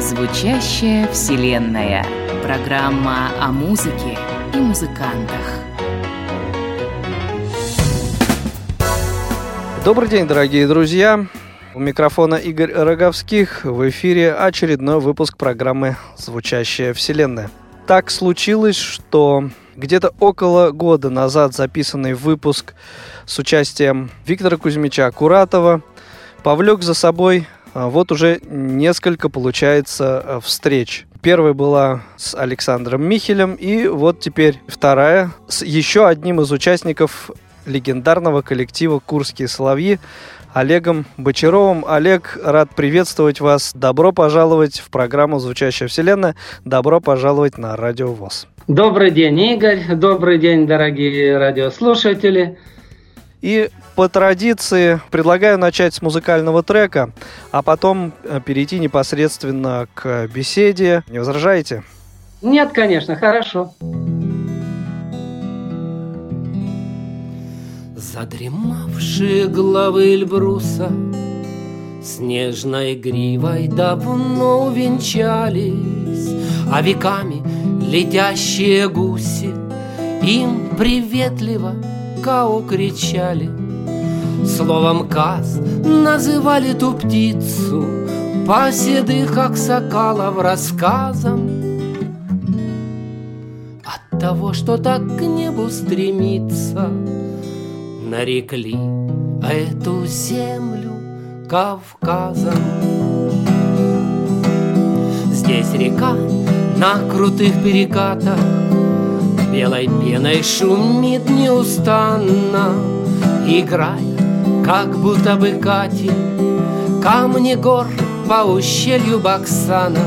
Звучащая вселенная. Программа о музыке и музыкантах. Добрый день, дорогие друзья. У микрофона Игорь Роговских. В эфире очередной выпуск программы «Звучащая вселенная». Так случилось, что где-то около года назад записанный выпуск с участием Виктора Кузьмича Куратова повлек за собой а, вот уже несколько, получается, э, встреч. Первая была с Александром Михелем, и вот теперь вторая с еще одним из участников легендарного коллектива «Курские соловьи» Олегом Бочаровым. Олег, рад приветствовать вас. Добро пожаловать в программу «Звучащая вселенная». Добро пожаловать на Радио ВОЗ. Добрый день, Игорь. Добрый день, дорогие радиослушатели. И по традиции предлагаю начать с музыкального трека, а потом э, перейти непосредственно к беседе. Не возражаете? Нет, конечно, хорошо. Задремавшие главы Эльбруса Снежной гривой давно увенчались, А веками летящие гуси Им приветливо Као кричали. Словом каз называли ту птицу По седых аксакалов рассказам От того, что так к небу стремится Нарекли эту землю Кавказом. Здесь река на крутых перекатах Белой пеной шумит неустанно Играя, как будто бы катит Камни гор по ущелью Баксана.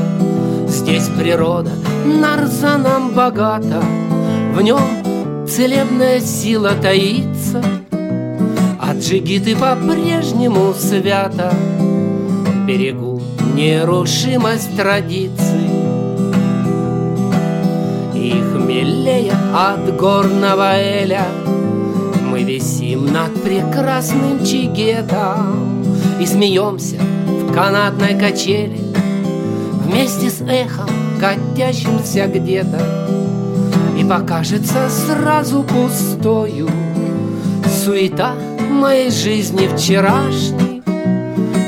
Здесь природа нарзаном богата В нем целебная сила таится А джигиты по-прежнему свято. Берегу нерушимость традиций. И хмелея от горного эля. Мы висим над прекрасным чигетом И смеемся в канатной качели Вместе с эхом, катящимся где-то. И покажется сразу пустою Суета моей жизни вчерашней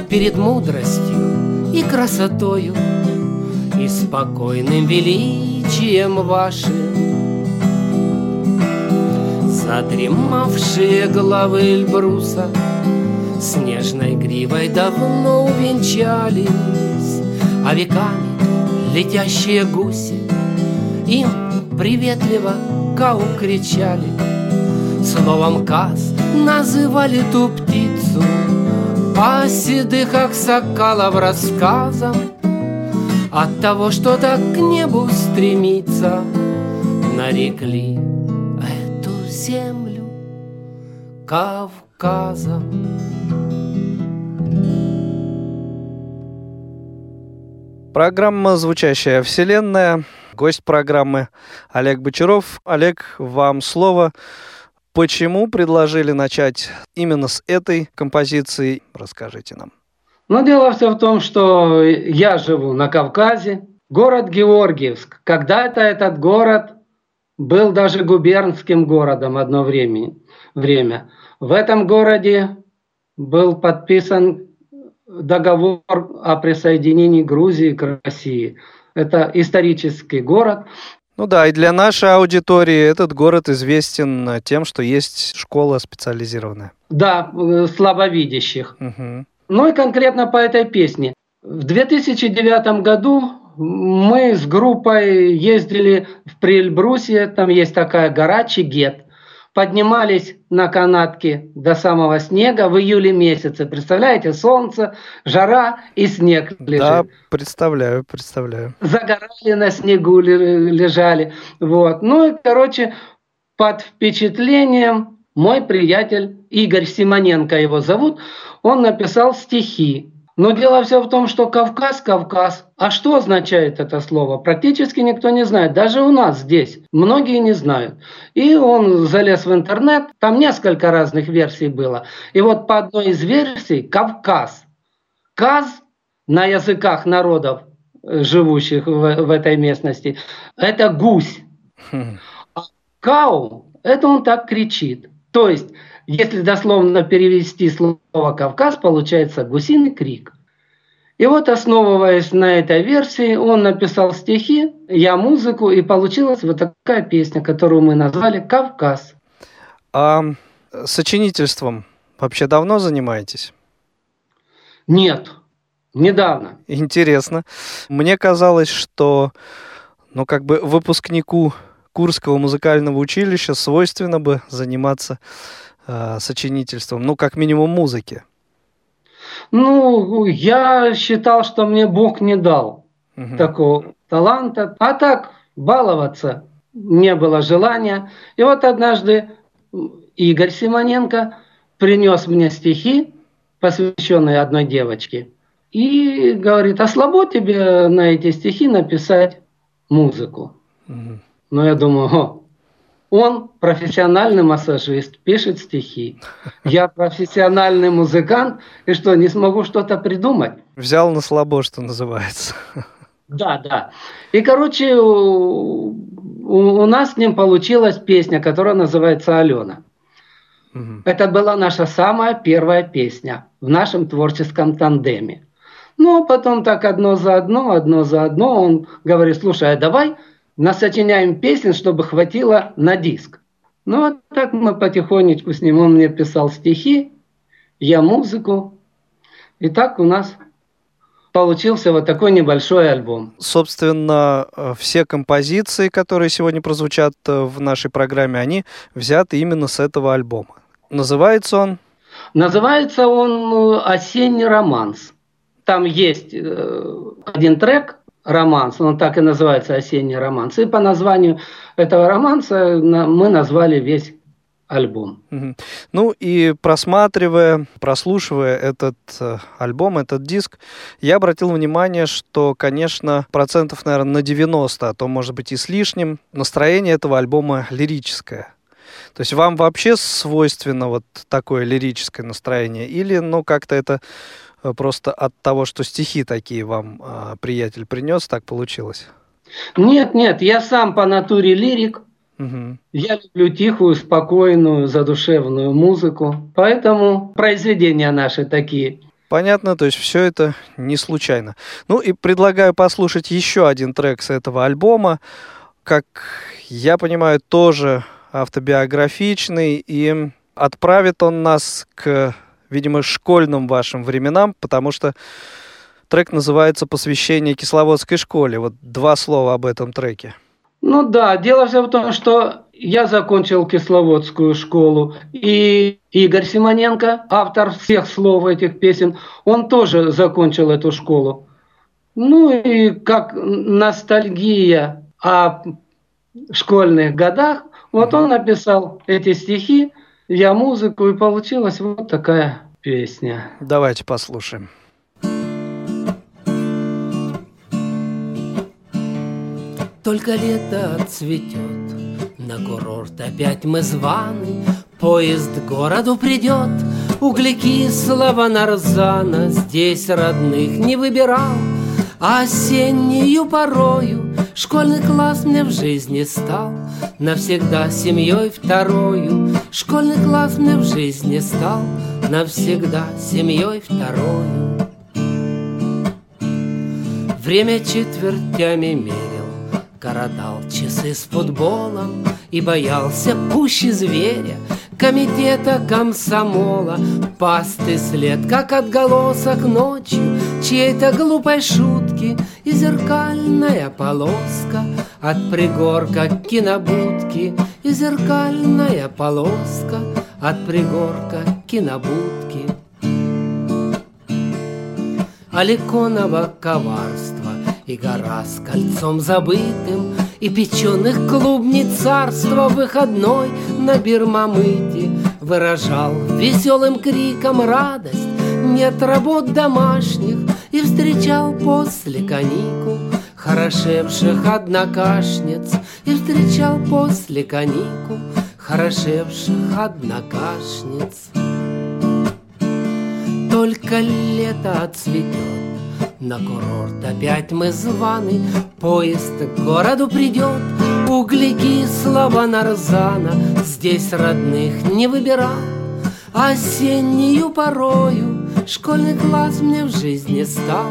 Перед мудростью и красотою И спокойным величием вашим. Задремавшие главы Эльбруса Снежной гривой давно увенчались, А веками летящие гуси Им приветливо кау кричали. Словом каз называли ту птицу По седых аксакалов рассказам от того, что так к небу стремится, Нарекли эту землю Кавказом. Программа «Звучащая вселенная». Гость программы Олег Бочаров. Олег, вам слово. Почему предложили начать именно с этой композиции? Расскажите нам. Но дело все в том, что я живу на Кавказе, город Георгиевск. Когда-то этот город был даже губернским городом одно время. время. В этом городе был подписан договор о присоединении Грузии к России. Это исторический город. Ну да, и для нашей аудитории этот город известен тем, что есть школа специализированная. Да, э, слабовидящих. Угу. Ну и конкретно по этой песне. В 2009 году мы с группой ездили в Приэльбрусье, там есть такая гора Чигет. Поднимались на канатке до самого снега в июле месяце. Представляете, солнце, жара и снег лежит. Да, представляю, представляю. Загорали на снегу, лежали. Вот. Ну и, короче, под впечатлением мой приятель Игорь Симоненко его зовут, он написал стихи. Но дело все в том, что Кавказ, Кавказ. А что означает это слово? Практически никто не знает. Даже у нас здесь многие не знают. И он залез в интернет, там несколько разных версий было. И вот по одной из версий Кавказ. Каз на языках народов, э, живущих в, в этой местности, это гусь. Хм. А кау, это он так кричит. То есть если дословно перевести слово «Кавказ», получается «гусиный крик». И вот, основываясь на этой версии, он написал стихи, я музыку, и получилась вот такая песня, которую мы назвали «Кавказ». А сочинительством вообще давно занимаетесь? Нет, недавно. Интересно. Мне казалось, что ну, как бы выпускнику Курского музыкального училища свойственно бы заниматься э, сочинительством, ну, как минимум музыки? Ну, я считал, что мне Бог не дал угу. такого таланта. А так, баловаться не было желания. И вот однажды Игорь Симоненко принес мне стихи, посвященные одной девочке. И говорит, а слабо тебе на эти стихи написать музыку? Угу. Ну, я думаю, о, он профессиональный массажист, пишет стихи. Я профессиональный музыкант, и что, не смогу что-то придумать? Взял на слабо, что называется. Да, да. И, короче, у, у нас с ним получилась песня, которая называется «Алена». Угу. Это была наша самая первая песня в нашем творческом тандеме. Ну, а потом так одно за одно, одно за одно он говорит, слушай, а давай насочиняем песен, чтобы хватило на диск. Ну вот так мы потихонечку с ним, он мне писал стихи, я музыку. И так у нас получился вот такой небольшой альбом. Собственно, э, все композиции, которые сегодня прозвучат э, в нашей программе, они взяты именно с этого альбома. Называется он? Называется он э, «Осенний романс». Там есть один трек, романс, он так и называется «Осенний романс». И по названию этого романса мы назвали весь альбом. Ну и просматривая, прослушивая этот э, альбом, этот диск, я обратил внимание, что, конечно, процентов, наверное, на 90, а то, может быть, и с лишним, настроение этого альбома лирическое. То есть вам вообще свойственно вот такое лирическое настроение? Или, ну, как-то это просто от того, что стихи такие вам э, приятель принес, так получилось? Нет, нет, я сам по натуре лирик. Угу. Я люблю тихую, спокойную, задушевную музыку. Поэтому произведения наши такие. Понятно, то есть все это не случайно. Ну и предлагаю послушать еще один трек с этого альбома. Как я понимаю, тоже автобиографичный, и отправит он нас к видимо, школьным вашим временам, потому что трек называется «Посвящение Кисловодской школе». Вот два слова об этом треке. Ну да, дело все в том, что я закончил Кисловодскую школу, и Игорь Симоненко, автор всех слов этих песен, он тоже закончил эту школу. Ну и как ностальгия о школьных годах, вот он написал эти стихи, я музыку, и получилась вот такая песня. Давайте послушаем. Только лето цветет, на курорт опять мы званы, Поезд к городу придет, углекислого нарзана Здесь родных не выбирал, а осеннюю порою Школьный класс мне в жизни стал Навсегда семьей второю Школьный класс мне в жизни стал навсегда семьей второю. Время четвертями мерил, коротал часы с футболом И боялся пуще зверя комитета комсомола Пасты след, как отголосок ночью Чьей-то глупой шутки И зеркальная полоска От пригорка к кинобудке И зеркальная полоска От пригорка к кинобудке Аликонова коварство И гора с кольцом забытым и печеных клубней царства выходной на Бирмамыте Выражал веселым криком радость. Нет работ домашних И встречал после каникул Хорошевших однокашниц И встречал после каникул Хорошевших однокашниц. Только лето отцветет на курорт опять мы званы, Поезд к городу придет, Углекислого нарзана. Здесь родных не выбирал, Осеннюю порою. Школьный класс мне в жизни стал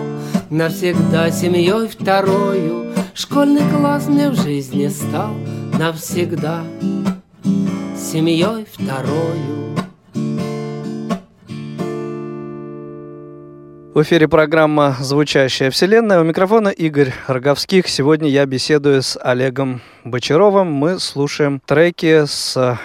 Навсегда семьей второю. Школьный класс мне в жизни стал Навсегда семьей второю В эфире программа «Звучащая вселенная». У микрофона Игорь Роговских. Сегодня я беседую с Олегом Бочаровым. Мы слушаем треки с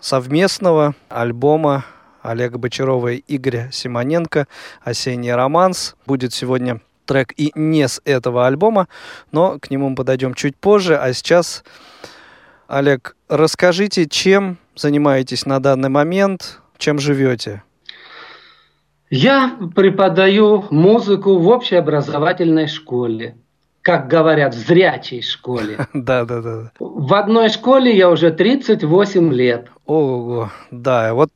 совместного альбома Олега Бочарова и Игоря Симоненко «Осенний романс». Будет сегодня трек и не с этого альбома, но к нему мы подойдем чуть позже. А сейчас, Олег, расскажите, чем занимаетесь на данный момент, чем живете? Я преподаю музыку в общеобразовательной школе. Как говорят, в зрячей школе. Да, да, да. В одной школе я уже 38 лет. Ого, да, вот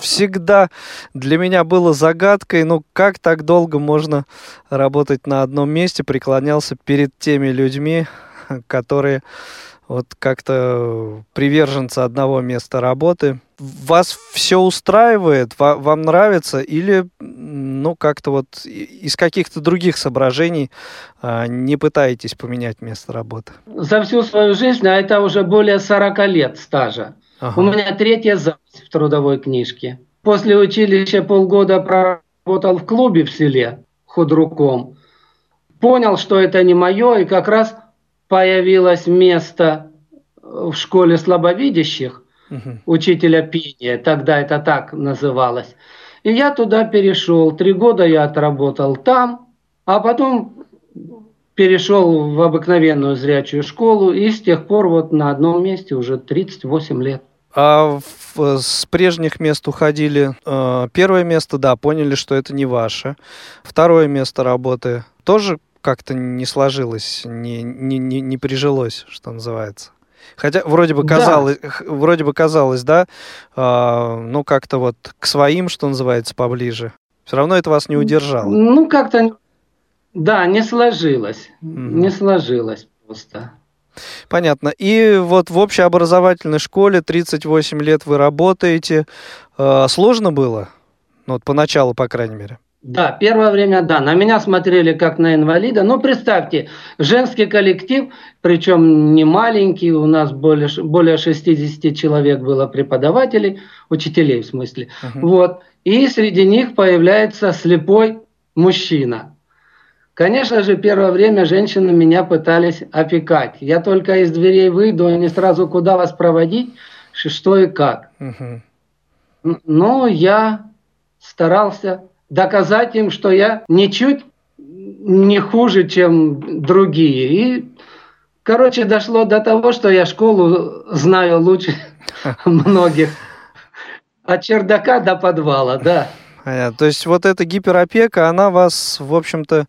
всегда для меня было загадкой, ну как так долго можно работать на одном месте, преклонялся перед теми людьми, которые вот как-то приверженцы одного места работы. Вас все устраивает, вам нравится или ну как-то вот из каких-то других соображений а, не пытаетесь поменять место работы? За всю свою жизнь, а это уже более 40 лет стажа. Ага. У меня третья запись в трудовой книжке. После училища полгода проработал в клубе в селе худруком. Понял, что это не мое, и как раз появилось место в школе слабовидящих, угу. учителя пения, тогда это так называлось. И я туда перешел. Три года я отработал там, а потом перешел в обыкновенную зрячую школу, и с тех пор вот на одном месте уже 38 лет. А в, с прежних мест уходили. Э, первое место, да, поняли, что это не ваше. Второе место работы тоже как-то не сложилось, не, не, не, не прижилось, что называется. Хотя вроде бы казалось, да. вроде бы казалось, да, э, ну как-то вот к своим, что называется, поближе. Все равно это вас не удержало. Ну как-то, да, не сложилось, mm не сложилось просто. Понятно. И вот в общеобразовательной школе 38 лет вы работаете. Э, сложно было? Ну вот поначалу, по крайней мере. Да, первое время, да. На меня смотрели как на инвалида. Ну, представьте, женский коллектив, причем не маленький, у нас более, более 60 человек было преподавателей, учителей в смысле. Uh-huh. Вот. И среди них появляется слепой мужчина. Конечно же, первое время женщины меня пытались опекать. Я только из дверей выйду, они сразу куда вас проводить, что и как. Uh-huh. Но я старался доказать им, что я ничуть не хуже, чем другие. И, короче, дошло до того, что я школу знаю лучше многих. От чердака до подвала, да. Понятно. То есть вот эта гиперопека, она вас, в общем-то,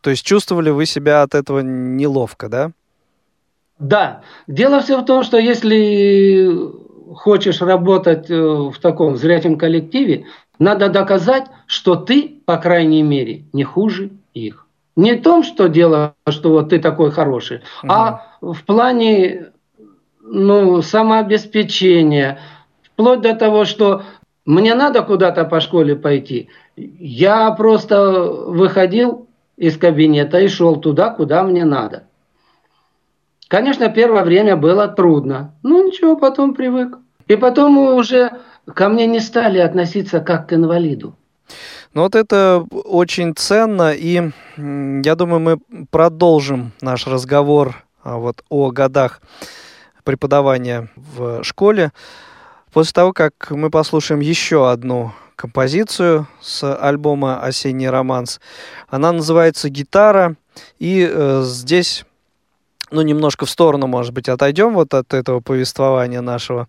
то есть чувствовали вы себя от этого неловко, да? Да. Дело все в том, что если хочешь работать э, в таком зрячем коллективе, надо доказать, что ты, по крайней мере, не хуже их. Не в том, что дело, что вот ты такой хороший, угу. а в плане ну, самообеспечения, вплоть до того, что мне надо куда-то по школе пойти. Я просто выходил из кабинета и шел туда, куда мне надо. Конечно, первое время было трудно. Ну ничего, потом привык. И потом уже ко мне не стали относиться как к инвалиду. Ну вот это очень ценно, и я думаю, мы продолжим наш разговор а, вот о годах преподавания в школе после того, как мы послушаем еще одну композицию с альбома «Осенний романс». Она называется «Гитара», и э, здесь ну, немножко в сторону, может быть, отойдем вот от этого повествования нашего.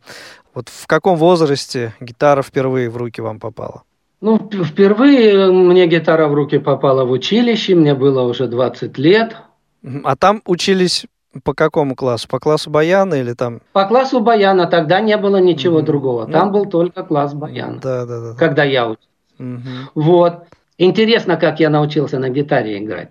Вот в каком возрасте гитара впервые в руки вам попала? Ну, впервые мне гитара в руки попала в училище, мне было уже 20 лет. А там учились по какому классу? По классу баяна или там? По классу баяна, тогда не было ничего mm-hmm. другого. Там ну, был только класс баяна. Да, да, да. Когда я учился. Mm-hmm. Вот. Интересно, как я научился на гитаре играть.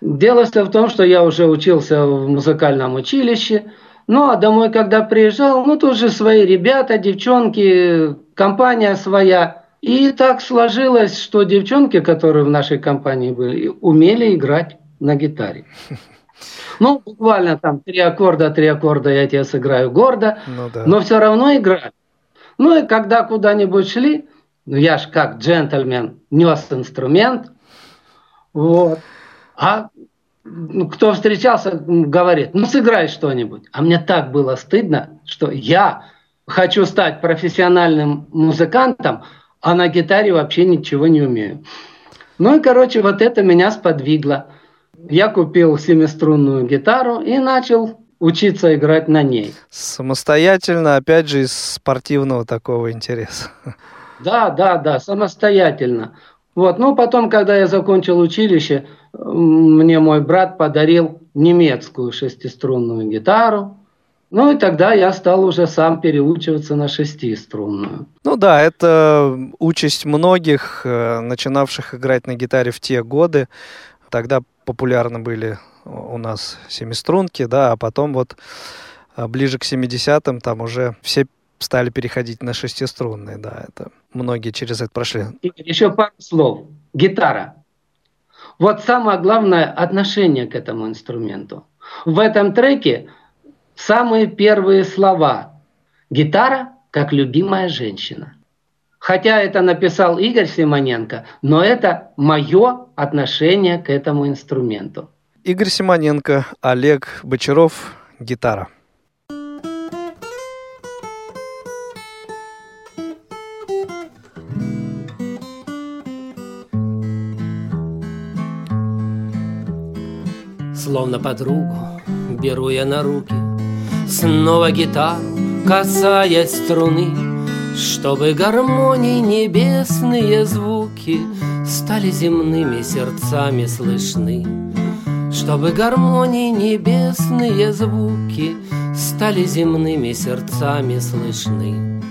Дело в том, что я уже учился в музыкальном училище, ну а домой, когда приезжал, ну тут же свои ребята, девчонки, компания своя. И так сложилось, что девчонки, которые в нашей компании были, умели играть на гитаре. Ну, буквально там три аккорда, три аккорда я тебе сыграю гордо, ну, да. но все равно играю. Ну и когда куда-нибудь шли, ну я ж как джентльмен нес инструмент, вот. А кто встречался, говорит, ну сыграй что-нибудь. А мне так было стыдно, что я хочу стать профессиональным музыкантом, а на гитаре вообще ничего не умею. Ну и, короче, вот это меня сподвигло. Я купил семиструнную гитару и начал учиться играть на ней. Самостоятельно, опять же, из спортивного такого интереса. Да, да, да, самостоятельно. Вот, ну потом, когда я закончил училище, мне мой брат подарил немецкую шестиструнную гитару. Ну и тогда я стал уже сам переучиваться на шестиструнную. Ну да, это участь многих, э, начинавших играть на гитаре в те годы. Тогда популярны были у нас семиструнки, да, а потом вот э, ближе к 70-м там уже все стали переходить на шестиструнные, да, это многие через это прошли. Еще пару слов. Гитара. Вот самое главное отношение к этому инструменту. В этом треке самые первые слова. Гитара как любимая женщина. Хотя это написал Игорь Симоненко, но это мое отношение к этому инструменту. Игорь Симоненко, Олег Бочаров, гитара. Словно подругу беру я на руки. Снова гитару, касаясь струны Чтобы гармонии небесные звуки Стали земными сердцами слышны. Чтобы гармонии небесные звуки Стали земными сердцами слышны.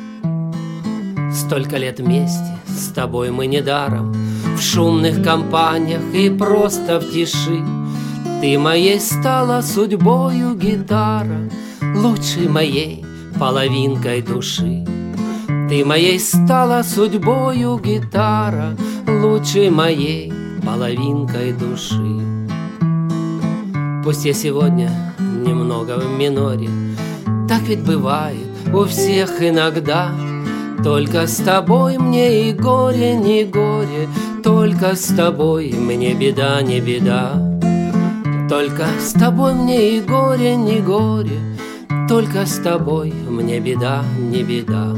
Столько лет вместе с тобой мы недаром В шумных компаниях и просто в тиши ты моей стала судьбою гитара, Лучшей моей половинкой души. Ты моей стала судьбою гитара, Лучшей моей половинкой души. Пусть я сегодня немного в миноре, Так ведь бывает у всех иногда, Только с тобой мне и горе, не горе, Только с тобой мне беда, не беда. Только с тобой мне и горе, не горе, Только с тобой мне беда, не беда.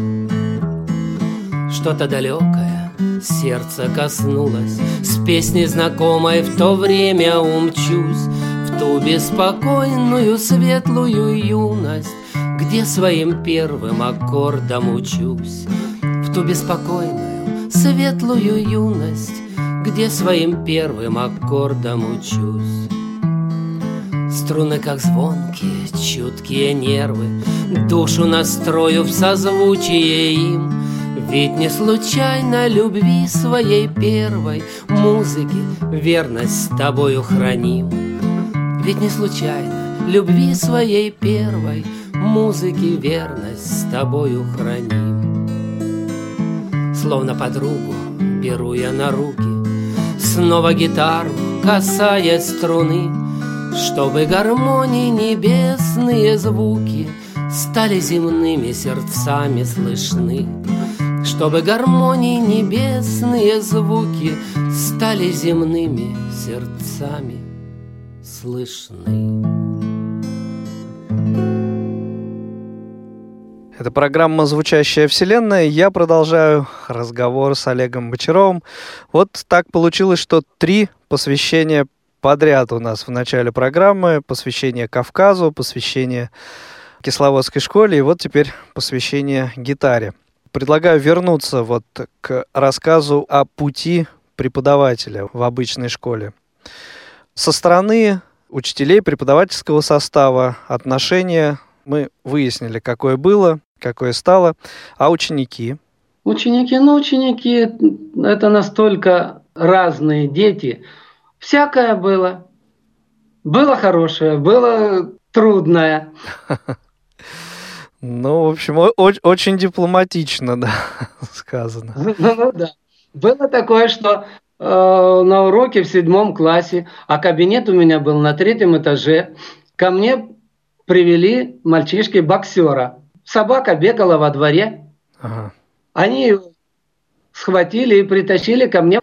Что-то далекое сердце коснулось, С песней знакомой в то время умчусь, В ту беспокойную светлую юность, Где своим первым аккордом учусь. В ту беспокойную светлую юность, Где своим первым аккордом учусь. Струны как звонкие, чуткие нервы, Душу настрою в созвучие им. Ведь не случайно любви своей первой Музыки верность с тобою храним. Ведь не случайно любви своей первой Музыки верность с тобою храним. Словно подругу беру я на руки Снова гитару, касаясь струны — чтобы гармонии небесные звуки Стали земными сердцами слышны Чтобы гармонии небесные звуки Стали земными сердцами слышны Это программа «Звучащая вселенная». Я продолжаю разговор с Олегом Бочаровым. Вот так получилось, что три посвящения подряд у нас в начале программы. Посвящение Кавказу, посвящение Кисловодской школе и вот теперь посвящение гитаре. Предлагаю вернуться вот к рассказу о пути преподавателя в обычной школе. Со стороны учителей преподавательского состава отношения мы выяснили, какое было, какое стало, а ученики? Ученики, ну, ученики – это настолько разные дети. Всякое было. Было хорошее, было трудное. Ну, в общем, очень дипломатично, да, сказано. Ну, ну да. Было такое, что э, на уроке в седьмом классе, а кабинет у меня был на третьем этаже, ко мне привели мальчишки-боксера. Собака бегала во дворе. Ага. Они его схватили и притащили ко мне.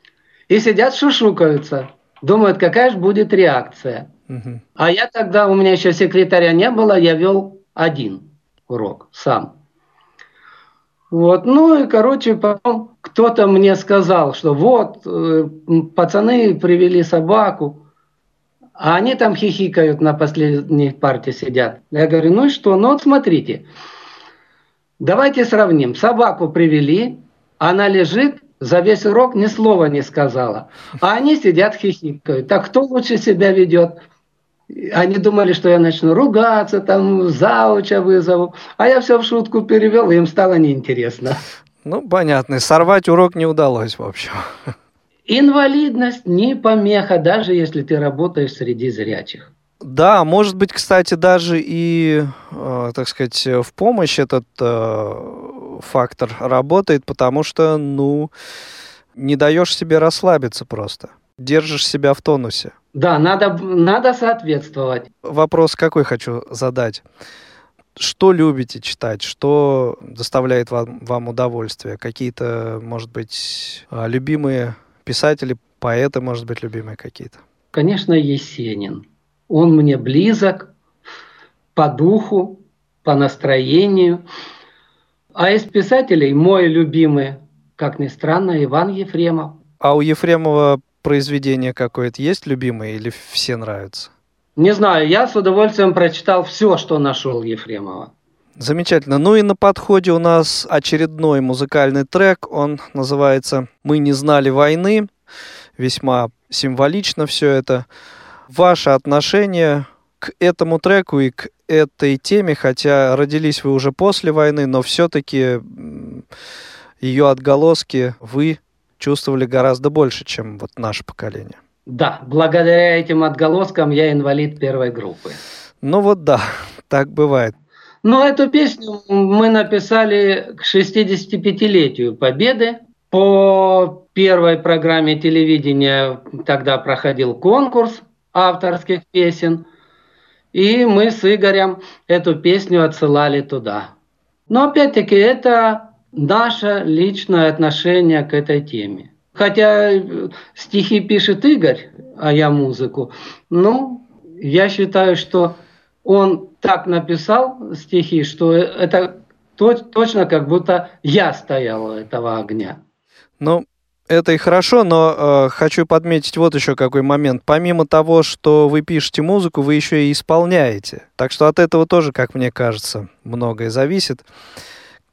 И сидят, шушукаются. Думают, какая же будет реакция. Угу. А я тогда, у меня еще секретаря не было, я вел один урок сам. Вот, ну и, короче, потом кто-то мне сказал, что вот, э, пацаны привели собаку, а они там хихикают на последней парте сидят. Я говорю, ну и что? Ну вот смотрите, давайте сравним. Собаку привели, она лежит, за весь урок ни слова не сказала. А они сидят хихикают. Так кто лучше себя ведет? Они думали, что я начну ругаться, там зауча вызову. А я все в шутку перевел, и им стало неинтересно. Ну, понятно. Сорвать урок не удалось, в общем. Инвалидность не помеха, даже если ты работаешь среди зрячих. Да, может быть, кстати, даже и, э, так сказать, в помощь этот э, фактор работает, потому что, ну, не даешь себе расслабиться просто. Держишь себя в тонусе. Да, надо, надо соответствовать. Вопрос какой хочу задать. Что любите читать? Что доставляет вам, вам удовольствие? Какие-то, может быть, а, любимые писатели, поэты, может быть, любимые какие-то? Конечно, Есенин. Он мне близок по духу, по настроению. А из писателей мой любимый, как ни странно, Иван Ефремов. А у Ефремова произведение какое-то есть любимое или все нравятся? Не знаю, я с удовольствием прочитал все, что нашел Ефремова. Замечательно. Ну и на подходе у нас очередной музыкальный трек. Он называется «Мы не знали войны». Весьма символично все это. Ваше отношение к этому треку и к этой теме, хотя родились вы уже после войны, но все-таки ее отголоски вы чувствовали гораздо больше, чем вот наше поколение. Да, благодаря этим отголоскам я инвалид первой группы. Ну вот да, так бывает. Но эту песню мы написали к 65-летию Победы. По первой программе телевидения тогда проходил конкурс авторских песен. И мы с Игорем эту песню отсылали туда. Но опять-таки это наше личное отношение к этой теме. Хотя э, стихи пишет Игорь, а я музыку, ну, я считаю, что он так написал стихи, что это точно как будто я стоял у этого огня. Ну, это и хорошо, но э, хочу подметить вот еще какой момент. Помимо того, что вы пишете музыку, вы еще и исполняете. Так что от этого тоже, как мне кажется, многое зависит.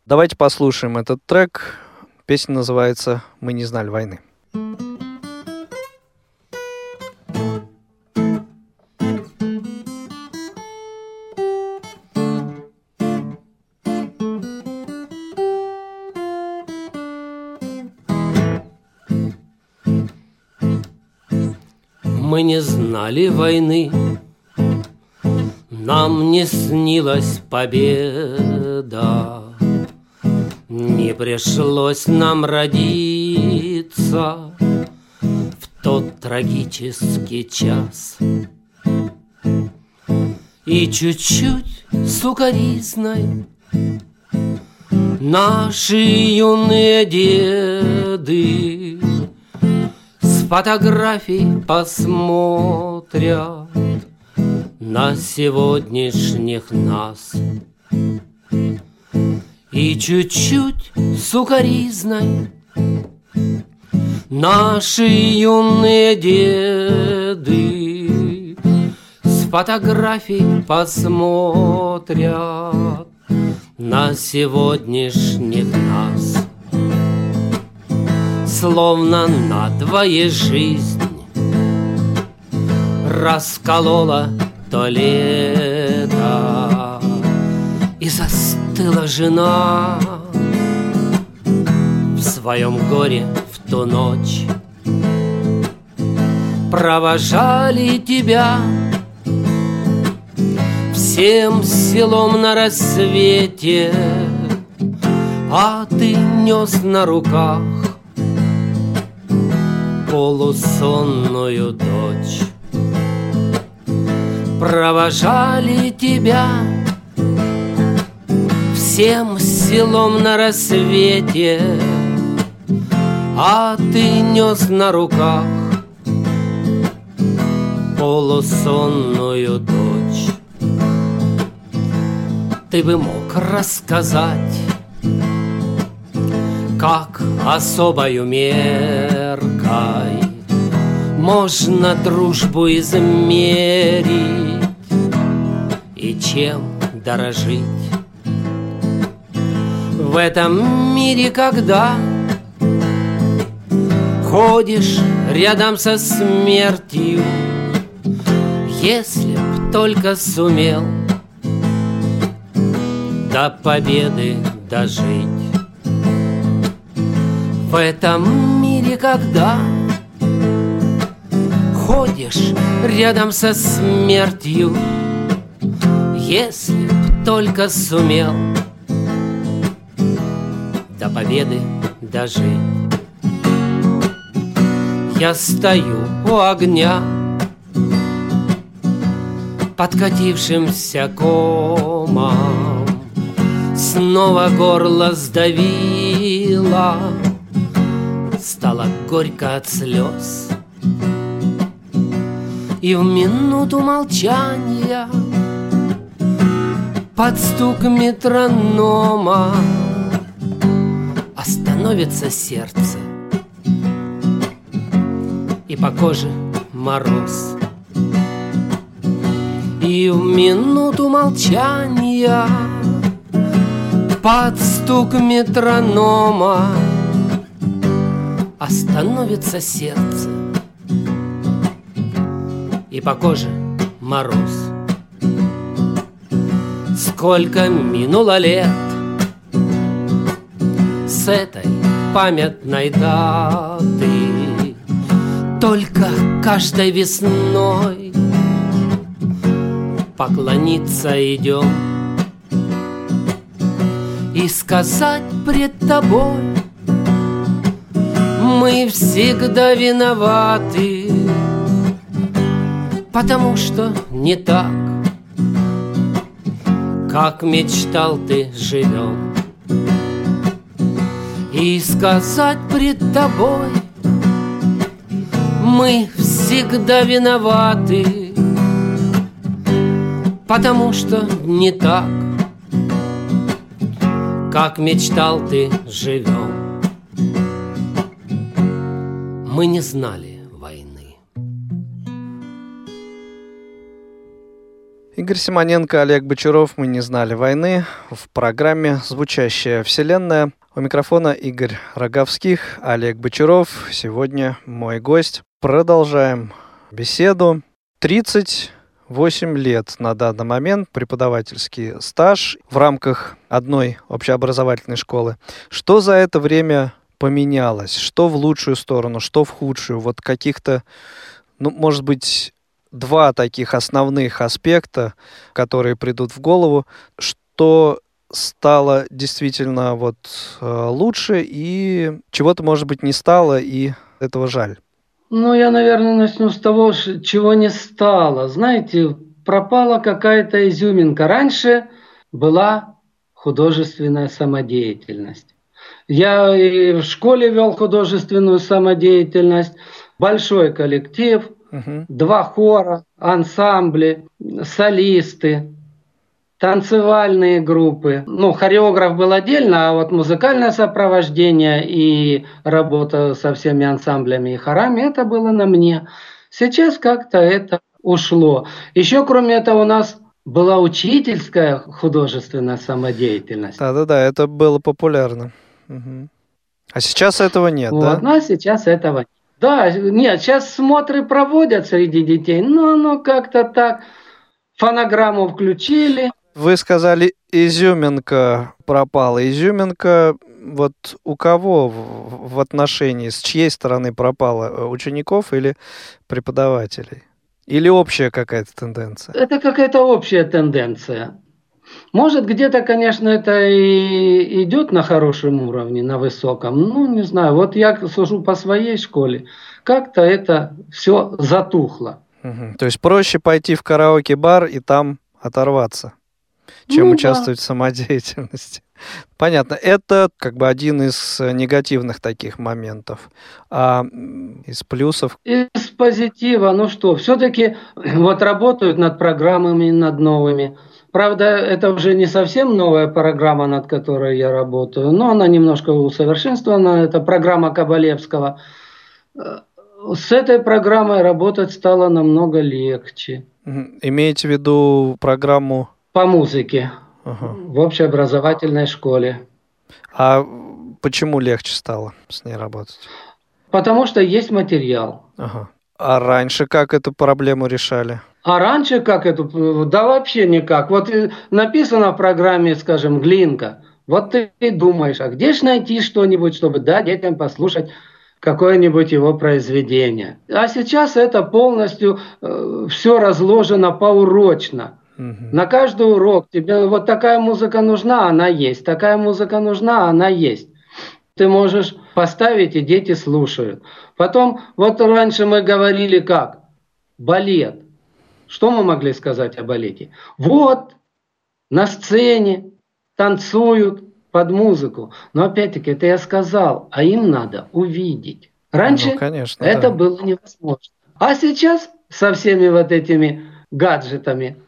Давайте послушаем этот трек. Песня называется «Мы не знали войны». Мы не знали войны, нам не снилась победа. Не пришлось нам родиться в тот трагический час. И чуть-чуть сукоризной Наши юные деды фотографий посмотрят На сегодняшних нас — и чуть-чуть сукоризной Наши юные деды С фотографий посмотрят на сегодняшних нас Словно надвое жизнь Расколола то лето. И застыла жена В своем горе в ту ночь. Провожали тебя Всем селом на рассвете А ты нес на руках Полусонную дочь. Провожали тебя Всем селом на рассвете А ты нес на руках Полусонную дочь. Ты бы мог рассказать, Как особою меркой Можно дружбу измерить И чем дорожить В этом мире, когда Ходишь рядом со смертью Если б только сумел — до победы дожить. В этом когда ходишь рядом со смертью, если б только сумел до победы дожить. Я стою у огня, подкатившимся комом, Снова горло сдавило Стало горько от слез. И в минуту молчания Под стук метронома Остановится сердце И по коже мороз. И в минуту молчания под стук метронома Остановится сердце. И по коже мороз. Сколько минуло лет С этой памятной даты. Только каждой весной Поклониться идем. И сказать пред тобой Мы всегда виноваты Потому что не так Как мечтал ты живем И сказать пред тобой Мы всегда виноваты Потому что не так как мечтал ты, живем. Мы не знали войны. Игорь Симоненко, Олег Бочаров «Мы не знали войны» в программе «Звучащая вселенная». У микрофона Игорь Роговских, Олег Бочаров. Сегодня мой гость. Продолжаем беседу. 30 8 лет на данный момент преподавательский стаж в рамках одной общеобразовательной школы. Что за это время поменялось? Что в лучшую сторону, что в худшую? Вот каких-то, ну, может быть, два таких основных аспекта, которые придут в голову, что стало действительно вот э, лучше и чего-то, может быть, не стало, и этого жаль. Ну, я, наверное, начну с того, чего не стало. Знаете, пропала какая-то изюминка. Раньше была художественная самодеятельность. Я и в школе вел художественную самодеятельность, большой коллектив, угу. два хора, ансамбли, солисты танцевальные группы. Ну, хореограф был отдельно, а вот музыкальное сопровождение и работа со всеми ансамблями и хорами, это было на мне. Сейчас как-то это ушло. Еще, кроме этого, у нас была учительская художественная самодеятельность. Да-да-да, это было популярно. Угу. А сейчас этого нет, вот, да? Ну, а сейчас этого нет. Да, нет, сейчас смотры проводят среди детей, но оно как-то так. Фонограмму включили. Вы сказали, изюминка пропала. Изюминка вот у кого в, в отношении, с чьей стороны пропала? Учеников или преподавателей? Или общая какая-то тенденция? Это какая-то общая тенденция. Может, где-то, конечно, это и идет на хорошем уровне, на высоком. Ну, не знаю. Вот я сужу по своей школе. Как-то это все затухло. Угу. То есть проще пойти в караоке-бар и там оторваться, чем ну, участвовать да. в самодеятельности. Понятно. Это как бы один из негативных таких моментов. А из плюсов? Из позитива, ну что, все-таки вот работают над программами, над новыми. Правда, это уже не совсем новая программа, над которой я работаю, но она немножко усовершенствована. Это программа Кабалевского. С этой программой работать стало намного легче. Имеете в виду программу? По музыке. Ага. В общеобразовательной школе. А почему легче стало с ней работать? Потому что есть материал. Ага. А раньше как эту проблему решали? А раньше как эту? Да вообще никак. Вот написано в программе, скажем, Глинка. Вот ты думаешь, а где же найти что-нибудь, чтобы дать детям послушать какое-нибудь его произведение. А сейчас это полностью э, все разложено поурочно. Угу. На каждый урок тебе вот такая музыка нужна, она есть. Такая музыка нужна, она есть. Ты можешь поставить, и дети слушают. Потом, вот раньше мы говорили как? Балет. Что мы могли сказать о балете? Вот, на сцене танцуют под музыку. Но опять-таки, это я сказал, а им надо увидеть. Раньше ну, конечно, это да. было невозможно. А сейчас со всеми вот этими гаджетами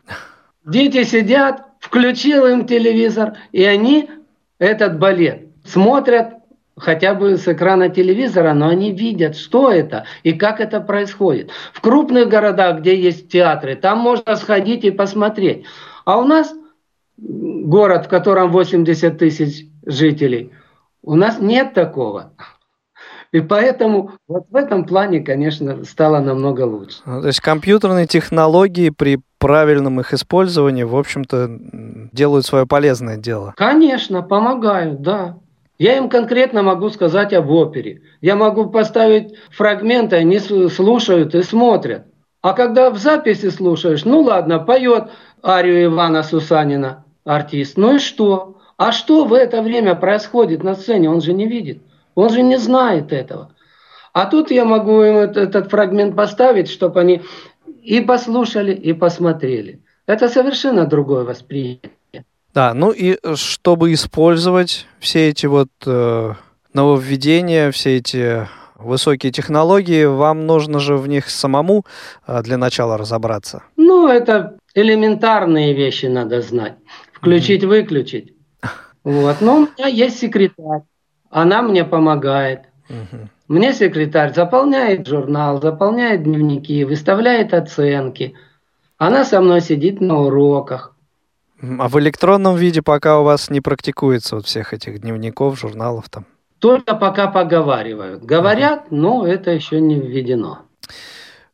дети сидят, включил им телевизор, и они этот балет смотрят хотя бы с экрана телевизора, но они видят, что это и как это происходит. В крупных городах, где есть театры, там можно сходить и посмотреть. А у нас город, в котором 80 тысяч жителей, у нас нет такого. И поэтому вот в этом плане, конечно, стало намного лучше. Ну, то есть компьютерные технологии при правильном их использовании, в общем-то, делают свое полезное дело. Конечно, помогают, да. Я им конкретно могу сказать об опере. Я могу поставить фрагменты, они слушают и смотрят. А когда в записи слушаешь, ну ладно, поет арию Ивана Сусанина артист, ну и что? А что в это время происходит на сцене, он же не видит. Он же не знает этого. А тут я могу им этот фрагмент поставить, чтобы они и послушали, и посмотрели. Это совершенно другое восприятие. Да, ну и чтобы использовать все эти вот э, нововведения, все эти высокие технологии, вам нужно же в них самому э, для начала разобраться. Ну, это элементарные вещи надо знать. Включить-выключить. Вот. Но у меня есть секретарь. Она мне помогает. Мне секретарь заполняет журнал, заполняет дневники, выставляет оценки. Она со мной сидит на уроках. А в электронном виде пока у вас не практикуется вот всех этих дневников, журналов там? Только пока поговаривают. Говорят, но это еще не введено.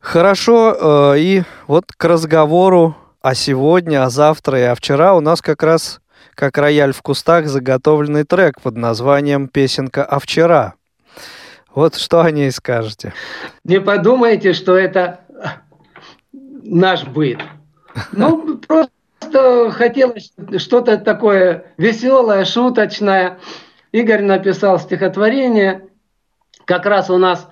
Хорошо, э, и вот к разговору о сегодня, о завтра и о вчера у нас как раз, как рояль в кустах, заготовленный трек под названием «Песенка о вчера». Вот что о ней скажете? Не подумайте, что это наш быт. Ну, просто просто хотелось что-то такое веселое, шуточное. Игорь написал стихотворение. Как раз у нас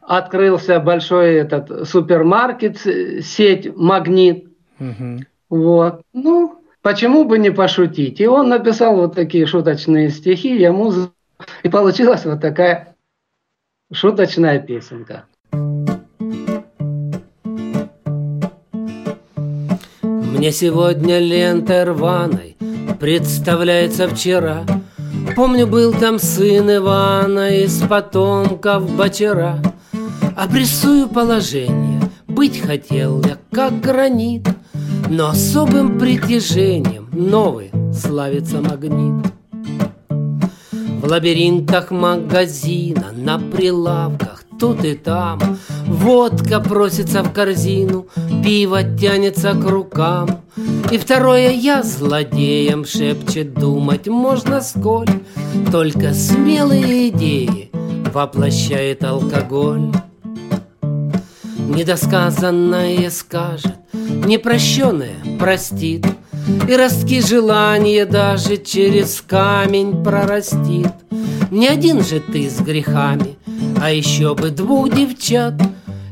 открылся большой этот супермаркет, сеть «Магнит». Угу. Вот. Ну, почему бы не пошутить? И он написал вот такие шуточные стихи, я музыку. И получилась вот такая шуточная песенка. Мне сегодня лентой рваной представляется вчера. Помню, был там сын Ивана из потомков Бочара. Обрисую положение, быть хотел я как гранит. Но особым притяжением новый славится магнит В лабиринтах магазина, на прилавках тут и там Водка просится в корзину, пиво тянется к рукам. И второе я злодеем шепчет думать можно сколь. Только смелые идеи воплощает алкоголь. Недосказанное скажет, непрощенное простит. И ростки желания даже через камень прорастит. Не один же ты с грехами, а еще бы двух девчат.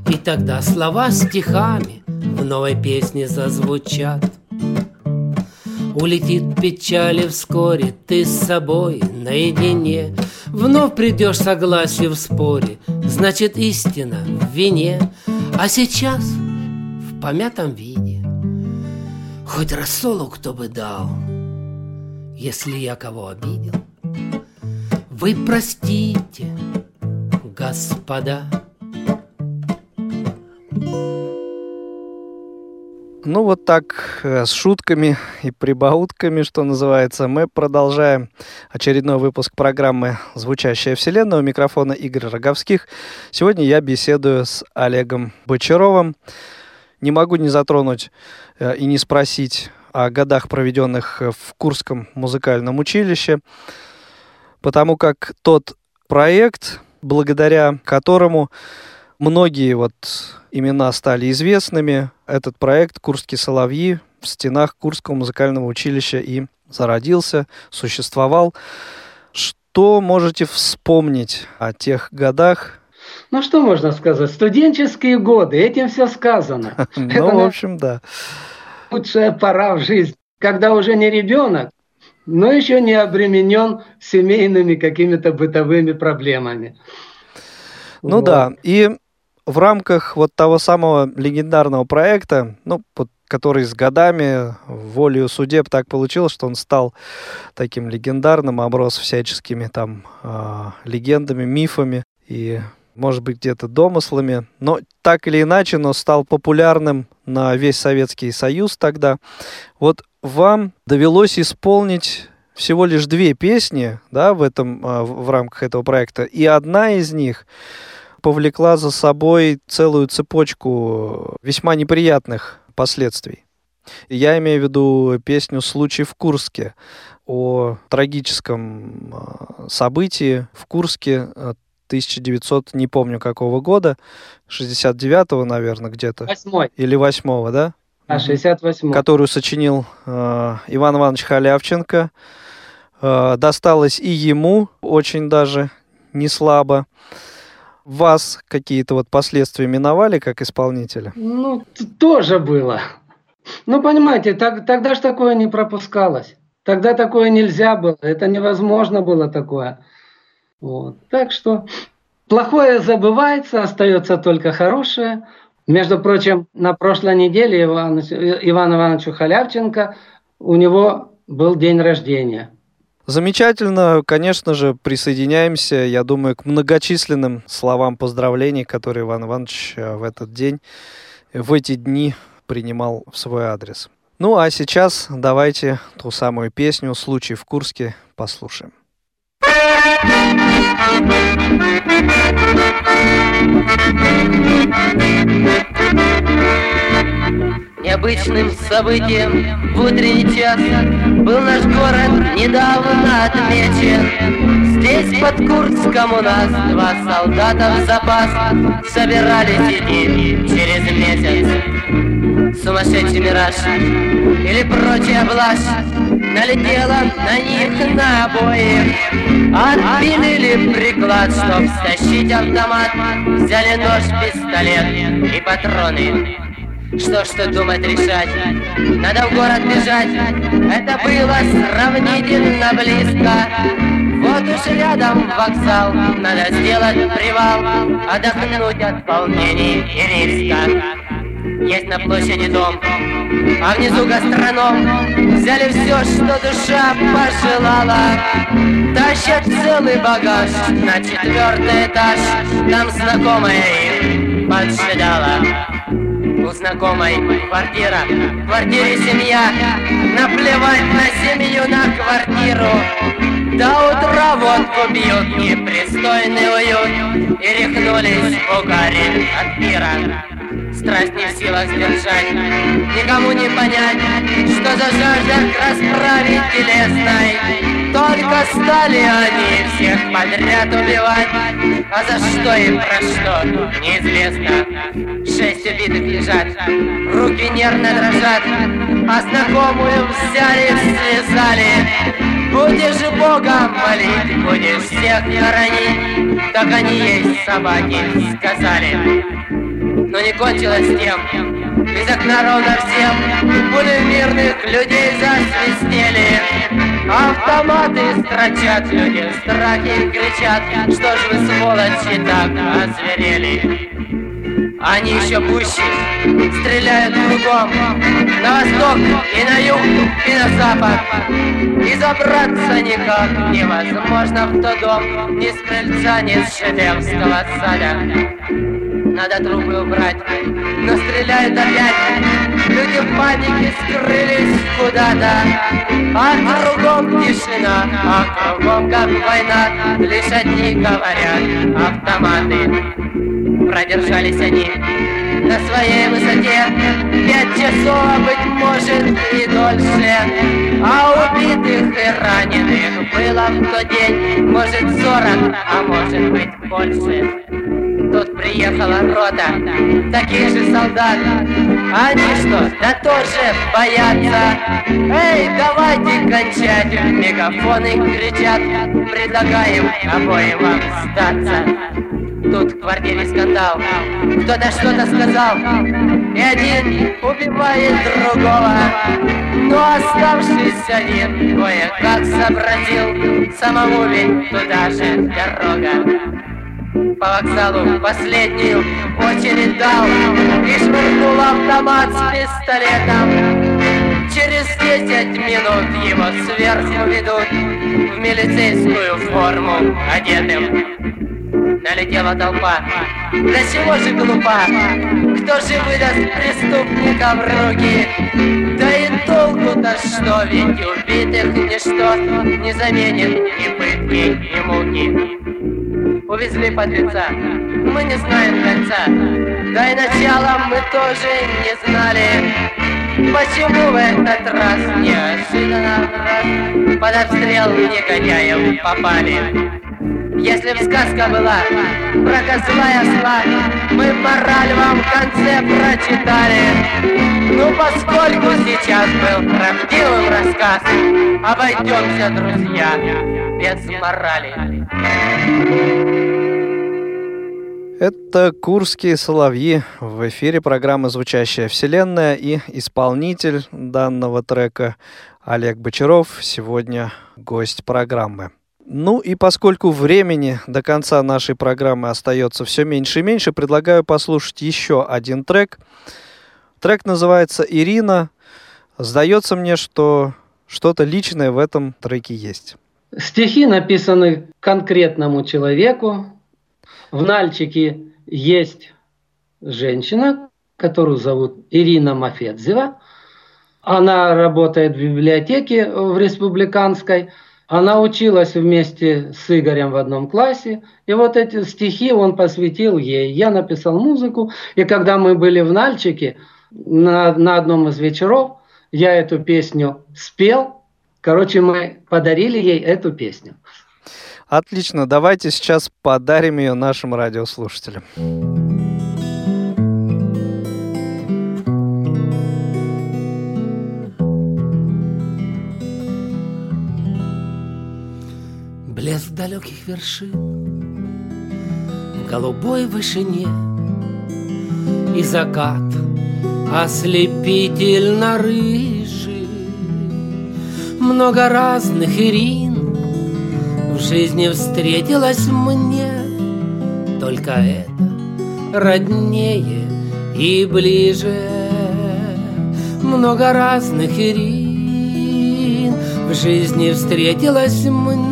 И тогда слова стихами в новой песне зазвучат. Улетит печали вскоре, ты с собой наедине. Вновь придешь согласию в споре, значит истина в вине. А сейчас в помятом виде Хоть рассолу кто бы дал Если я кого обидел. Вы простите, господа Ну вот так, э, с шутками и прибаутками, что называется, мы продолжаем очередной выпуск программы «Звучащая вселенная». У микрофона Игорь Роговских. Сегодня я беседую с Олегом Бочаровым. Не могу не затронуть э, и не спросить о годах, проведенных в Курском музыкальном училище, потому как тот проект, благодаря которому многие вот имена стали известными. Этот проект «Курские соловьи» в стенах Курского музыкального училища и зародился, существовал. Что можете вспомнить о тех годах? Ну, что можно сказать? Студенческие годы, этим все сказано. Ну, в общем, да. Лучшая пора в жизни, когда уже не ребенок, но еще не обременен семейными какими-то бытовыми проблемами. Ну да, и в рамках вот того самого легендарного проекта, ну, вот, который с годами, волею судеб так получилось, что он стал таким легендарным, оброс всяческими там э, легендами, мифами и, может быть, где-то домыслами. Но так или иначе, но стал популярным на весь Советский Союз тогда. Вот вам довелось исполнить всего лишь две песни, да, в этом, э, в рамках этого проекта, и одна из них повлекла за собой целую цепочку весьма неприятных последствий. Я имею в виду песню «Случай в Курске» о трагическом а, событии в Курске 1900, не помню какого года, 69-го, наверное, где-то. Восьмой. Или восьмого, да? А, 68 Которую сочинил э, Иван Иванович Халявченко. Э, досталось и ему очень даже не слабо вас какие-то вот последствия миновали как исполнителя? Ну, тоже было. Ну, понимаете, так, тогда же такое не пропускалось. Тогда такое нельзя было. Это невозможно было такое. Вот. Так что плохое забывается, остается только хорошее. Между прочим, на прошлой неделе Иван, Иван Ивановичу Халявченко у него был день рождения. Замечательно, конечно же, присоединяемся, я думаю, к многочисленным словам поздравлений, которые Иван Иванович э, в этот день, в эти дни принимал в свой адрес. Ну а сейчас давайте ту самую песню «Случай в Курске» послушаем. Необычным событием. В утренний час Был наш город недавно отмечен. Здесь под Курском у нас два солдата в запас. Собирались идти через месяц. Сумасшедший мираж или прочая блажь Налетела на них на обоих Отпилили приклад, чтоб стащить автомат. Взяли нож, пистолет и патроны что ж тут думать решать? Надо в город бежать, это было сравнительно близко. Вот уж рядом вокзал, надо сделать привал, отдохнуть от волнений и риска. Есть на площади дом, а внизу гастроном Взяли все, что душа пожелала Тащат целый багаж на четвертый этаж Там знакомая их поджидала у знакомой квартира. В квартире семья, наплевать на семью, на квартиру. До утра водку бьют, непристойный уют. И рехнулись бугари от мира Страсть не в силах сдержать, никому не понять Что за жажда к расправе телесной только стали они всех подряд убивать. А за что и про что, неизвестно. Шесть убитых лежат, руки нервно дрожат. А знакомую взяли, связали. Будешь Бога молить, будешь всех хоронить Так они есть собаки, сказали. Но не кончилось тем, из окна ровно всем Пули мирных людей засвистели Автоматы строчат, люди в страхе кричат. Что ж вы, сволочи, так озверели? Они еще пуще стреляют кругом. На восток и на юг и на запад. И забраться никак невозможно в тот дом Ни с крыльца, ни с шедевского сада. Надо трупы убрать. Но стреляют опять, люди в панике скрылись куда-то. А кругом тишина, а кругом как война, лишь одни говорят автоматы. Продержались они на своей высоте. Пять часов, а быть может и дольше. А убитых и раненых было в тот день. Может сорок, а может быть больше. Тут приехала рота таких же солдат. Они что, да тоже боятся? Эй, давайте кончать! Мегафоны кричат, предлагаем обоим вам сдаться. Тут в квартире скандал, кто-то что-то сказал, и один убивает другого. Но оставшийся один кое-как сообразил, самому ведь туда же дорога по вокзалу последнюю очередь дал. И швырнул автомат с пистолетом. Через десять минут его сверху ведут В милицейскую форму одетым. Налетела толпа. Да чего же глупа? Кто же выдаст преступника в руки толку-то что Ведь убитых ничто Не заменит ни пытки, ни муки увезли подлеца. Мы не знаем конца, да и начала мы тоже не знали. Почему в этот раз неожиданно под обстрел негодяев попали? Если б сказка была про козла и осла, мы мораль вам в конце прочитали. Ну, поскольку сейчас был правдивым рассказ, обойдемся, друзья, без морали. Это «Курские соловьи» в эфире программы «Звучащая вселенная» и исполнитель данного трека Олег Бочаров сегодня гость программы. Ну и поскольку времени до конца нашей программы остается все меньше и меньше, предлагаю послушать еще один трек. Трек называется «Ирина». Сдается мне, что что-то личное в этом треке есть. Стихи написаны конкретному человеку. В Нальчике есть женщина, которую зовут Ирина Мафедзева. Она работает в библиотеке в республиканской. Она училась вместе с Игорем в одном классе. И вот эти стихи он посвятил ей. Я написал музыку. И когда мы были в Нальчике на, на одном из вечеров, я эту песню спел – Короче, мы подарили ей эту песню. Отлично, давайте сейчас подарим ее нашим радиослушателям. Блеск далеких вершин В голубой вышине. И закат ослепительно рыжий. Много разных Ирин В жизни встретилась мне. Только это роднее и ближе. Много разных Ирин В жизни встретилась мне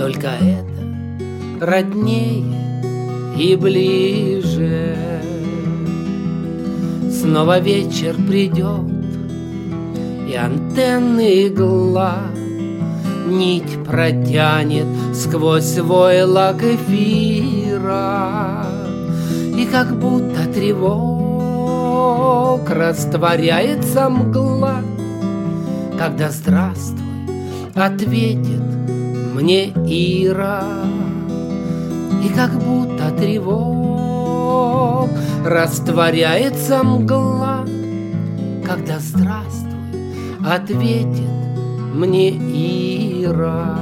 Только это роднее и ближе. Снова вечер придет, и антенны игла Нить протянет сквозь войлок эфира. И как будто тревог растворяется мгла Когда здравствуй ответит мне Ира И как будто тревог растворяется мгла Когда здравствуй ответит мне Ира.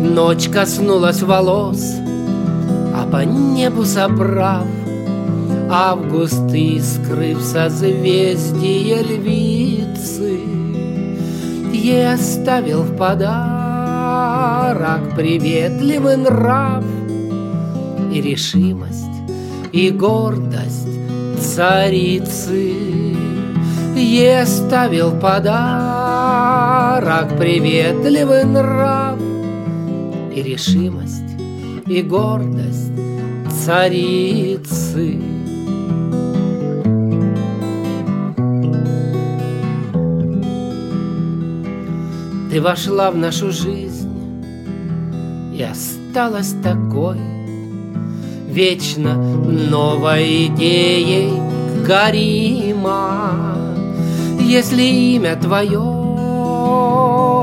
Ночь коснулась волос, а по небу собрав Август искры в созвездие львицы Ей оставил в подарок приветливый нрав. И решимость, и гордость царицы. Ей оставил подарок приветливый нрав. И решимость, и гордость царицы. Ты вошла в нашу жизнь и осталась такой Вечно новой идеей горима если имя твое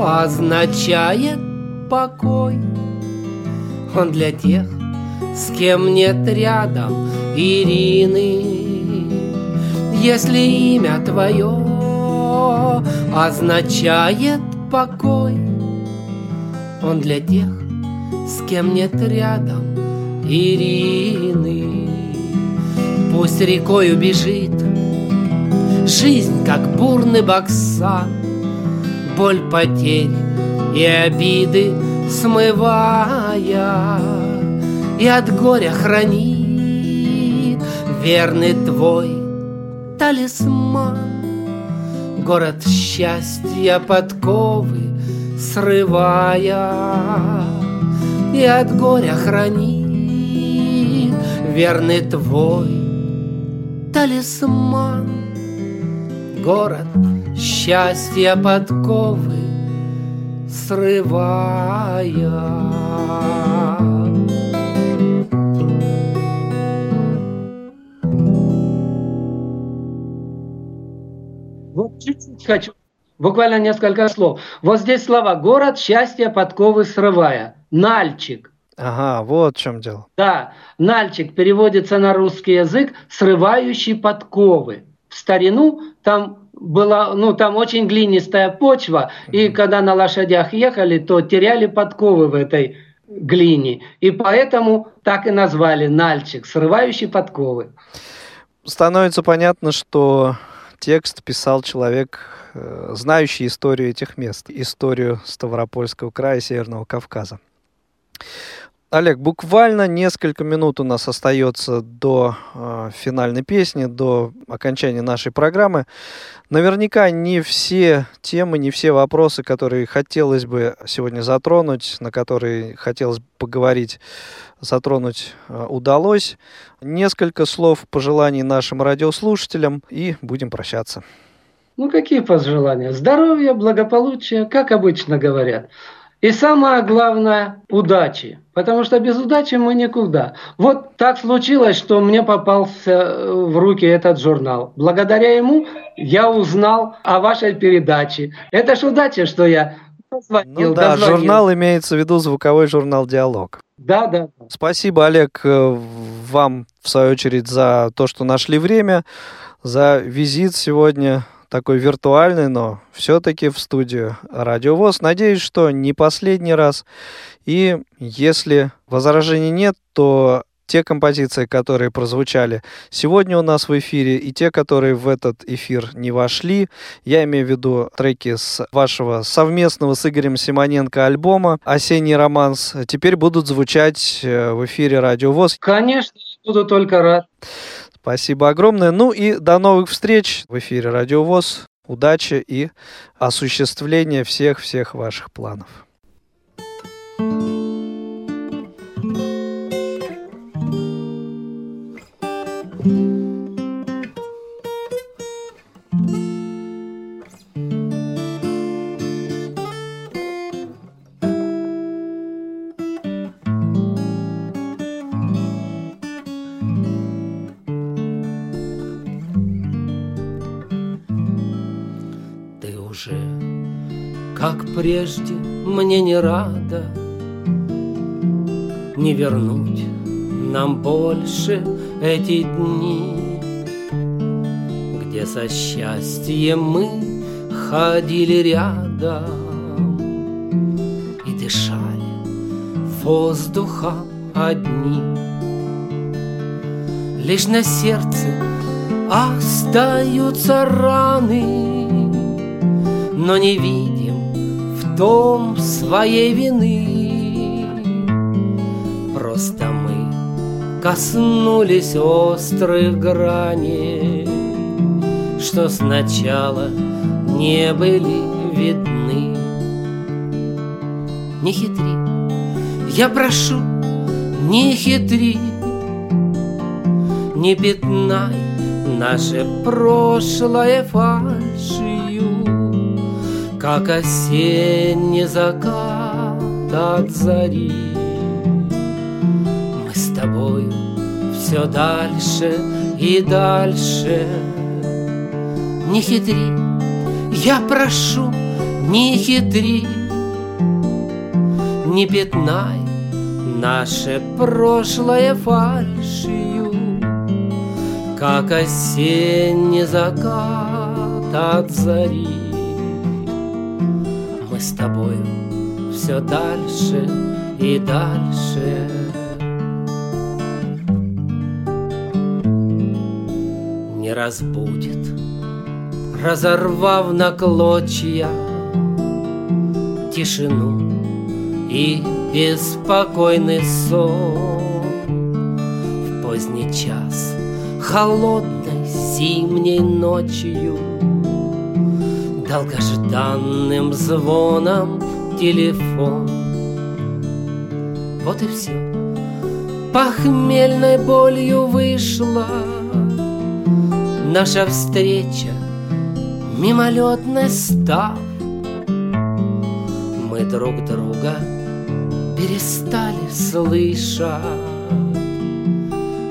означает покой, Он для тех, с кем нет рядом Ирины. Если имя твое означает покой, Он для тех, с кем нет рядом Ирины. Пусть рекою бежит Жизнь, как бурный боксан. Боль потерь и обиды смывая И от горя хранит верный твой талисман. Город счастья подковы срывая И от горя хранит верный твой талисман город счастья подковы срывая. Вот хочу, буквально несколько слов. Вот здесь слова «город счастья подковы срывая», «нальчик». Ага, вот в чем дело. Да, «нальчик» переводится на русский язык «срывающий подковы» в старину там была, ну, там очень глинистая почва, и когда на лошадях ехали, то теряли подковы в этой глине. И поэтому так и назвали Нальчик, срывающий подковы. Становится понятно, что текст писал человек, э, знающий историю этих мест, историю Ставропольского края, Северного Кавказа. Олег, буквально несколько минут у нас остается до э, финальной песни, до окончания нашей программы. Наверняка не все темы, не все вопросы, которые хотелось бы сегодня затронуть, на которые хотелось бы поговорить, затронуть э, удалось. Несколько слов пожеланий нашим радиослушателям и будем прощаться. Ну какие пожелания? Здоровья, благополучия, как обычно говорят. И самое главное – удачи. Потому что без удачи мы никуда. Вот так случилось, что мне попался э, в руки этот журнал. Благодаря ему я узнал о вашей передаче. Это ж удача, что я позвонил. Ну да, дозвонил. журнал имеется в виду звуковой журнал «Диалог». Да, да. Спасибо, Олег, э, вам, в свою очередь, за то, что нашли время, за визит сегодня такой виртуальный, но все-таки в студию Радиовоз. Надеюсь, что не последний раз. И если возражений нет, то те композиции, которые прозвучали сегодня у нас в эфире, и те, которые в этот эфир не вошли, я имею в виду треки с вашего совместного с Игорем Симоненко альбома «Осенний романс», теперь будут звучать э, в эфире Радио ВОЗ. Конечно, буду только рад. Спасибо огромное. Ну и до новых встреч в эфире Радио ВОЗ. Удачи и осуществления всех-всех ваших планов. Как прежде, мне не рада. Не вернуть нам больше эти дни Где со счастьем мы ходили рядом И дышали воздухом одни. Лишь на сердце остаются раны Но не видим в том своей вины. Просто мы коснулись острых граней Что сначала не были видны. Не хитри, я прошу, не хитри. Не пятнай наше прошлое фальшью Как осенний закат от зари. Мы с тобою все дальше и дальше. Не хитри, я прошу, не хитри. Не пятнай наше прошлое фальшью. Как осенний закат от зари все дальше и дальше. Не разбудит, разорвав на клочья Тишину и беспокойный сон. В поздний час холодной зимней ночью Долгожданным звоном телефон. Вот и все Похмельной болью вышла Наша встреча Мимолетной став Мы друг друга перестали слышать.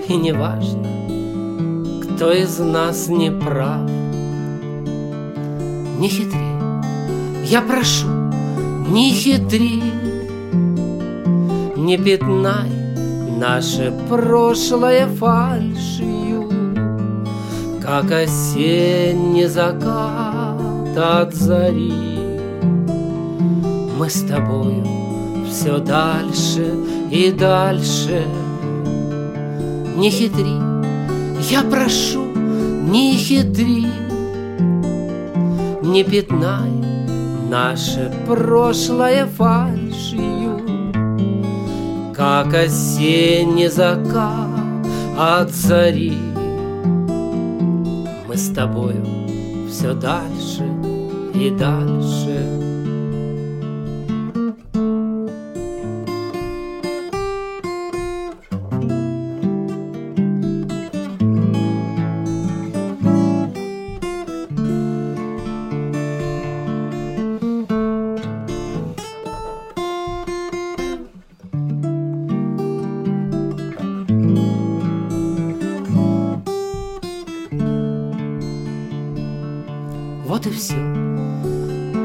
И неважно, кто из нас не прав. Не хитри, я прошу, не хитри Не пятнай наше прошлое фальшью. Как осенний закат от зари Мы с тобою все дальше и дальше. Не хитри, я прошу, не хитри Не пятнай наше прошлое фальшью. Как осенний закат от зари. Мы с тобою все дальше и дальше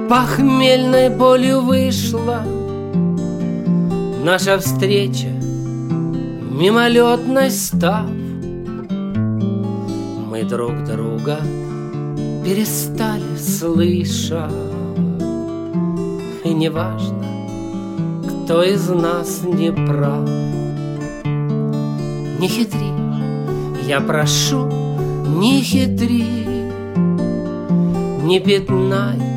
Похмельной болью вышла Наша встреча, мимолетной став. Мы друг друга перестали слышать. И неважно, кто из нас не прав. Не хитри, я прошу, не хитри. Не пятнай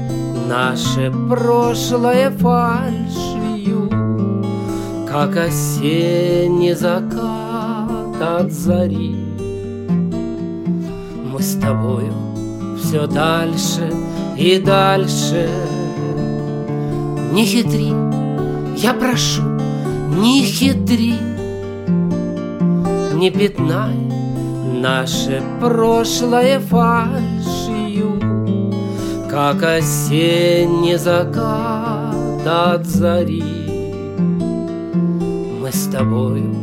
наше прошлое фальшью, Как осенний закат от зари. Мы с тобою все дальше и дальше. Не хитри, я прошу, не хитри, Не пятнай наше прошлое фальшью, как осенний закат от зари. Мы с тобою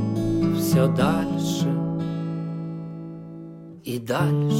все дальше и дальше